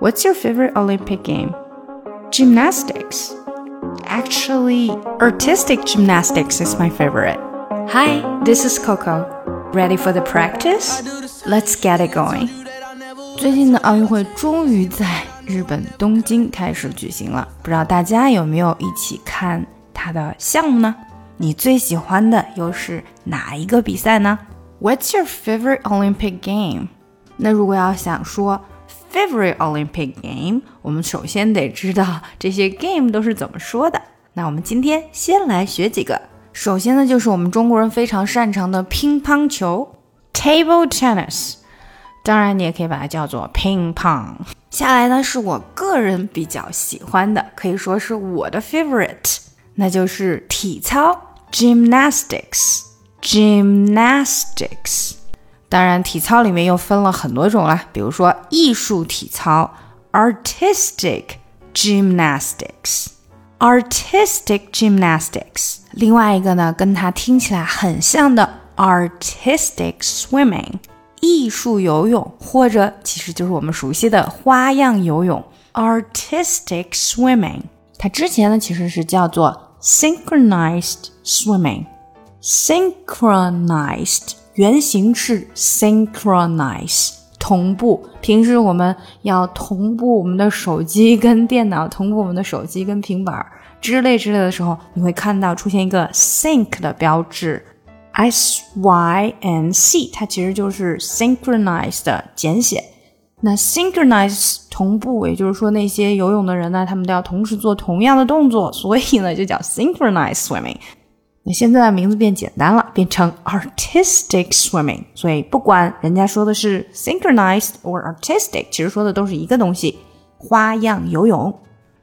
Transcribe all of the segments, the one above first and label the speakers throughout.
Speaker 1: What's your favorite Olympic game? Gymnastics. Actually, artistic gymnastics is my favorite. Hi, this is Coco. Ready for the practice? Let's get it going. 最近的奥运会终于在日本东京开始举行了，不知道大家有没有一起看它的项目呢？你最喜欢的又是哪一个比赛呢？What's your favorite Olympic game？那如果要想说 favorite Olympic game，我们首先得知道这些 game 都是怎么说的。那我们今天先来学几个。首先呢，就是我们中国人非常擅长的乒乓球 （table tennis），当然你也可以把它叫做乒乓。下来呢，是我个人比较喜欢的，可以说是我的 favorite，那就是体操 （gymnastics）。gymnastics。当然，体操里面又分了很多种啦，比如说艺术体操 （artistic gymnastics），artistic gymnastics。另外一个呢，跟它听起来很像的 artistic swimming，艺术游泳，或者其实就是我们熟悉的花样游泳 artistic swimming。它之前呢其实是叫做 synchronized swimming，synchronized。 原型是 synchronize 同步。平时我们要同步我们的手机跟电脑，同步我们的手机跟平板之类之类的时候，你会看到出现一个 sync 的标志，s y n c，它其实就是 synchronize 的简写。那 synchronize 同步，也就是说那些游泳的人呢，他们都要同时做同样的动作，所以呢就叫 synchronize swimming。那现在的名字变简单了，变成 artistic swimming。所以不管人家说的是 synchronized or artistic，其实说的都是一个东西，花样游泳。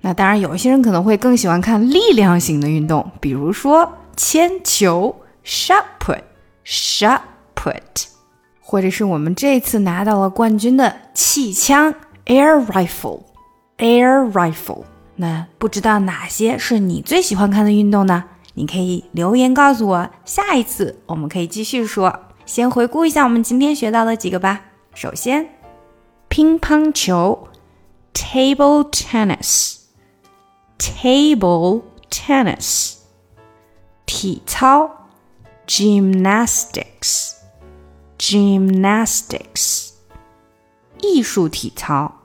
Speaker 1: 那当然，有一些人可能会更喜欢看力量型的运动，比如说铅球 shot put，shot put，或者是我们这次拿到了冠军的气枪 air rifle，air rifle。那不知道哪些是你最喜欢看的运动呢？你可以留言告诉我，下一次我们可以继续说。先回顾一下我们今天学到的几个吧。首先，乒乓球 （table tennis），table tennis；体操 （gymnastics），gymnastics；艺术体操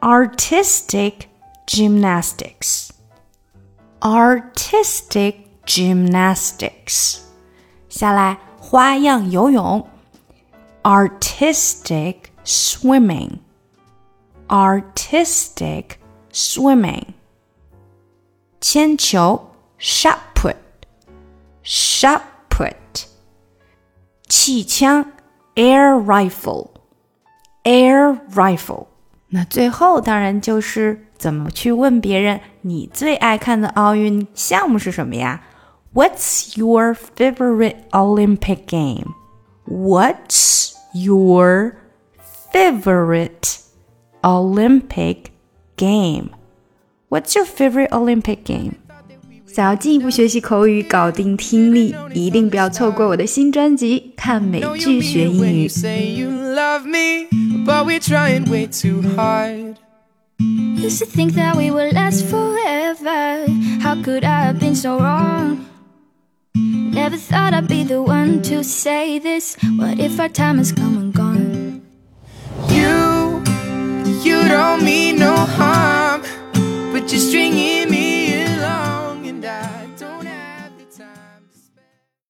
Speaker 1: （artistic gymnastics），artistic。gymnastics。下来，花样游泳，artistic swimming。artistic swimming。铅球，shot put。shot put。气枪，air rifle。air rifle。那最后当然就是怎么去问别人你最爱看的奥运项目是什么呀 ？What's your favorite Olympic game? What's your favorite Olympic game? What's your favorite Olympic game? 想要进一步学习口语，搞定听力，一定不要错过我的新专辑《看美剧学英语》。
Speaker 2: Used to think that we would last forever. How could I have been so wrong? Never thought I'd be the one to say this What if our time has come and gone?
Speaker 3: You, you don't mean no harm But you're stringing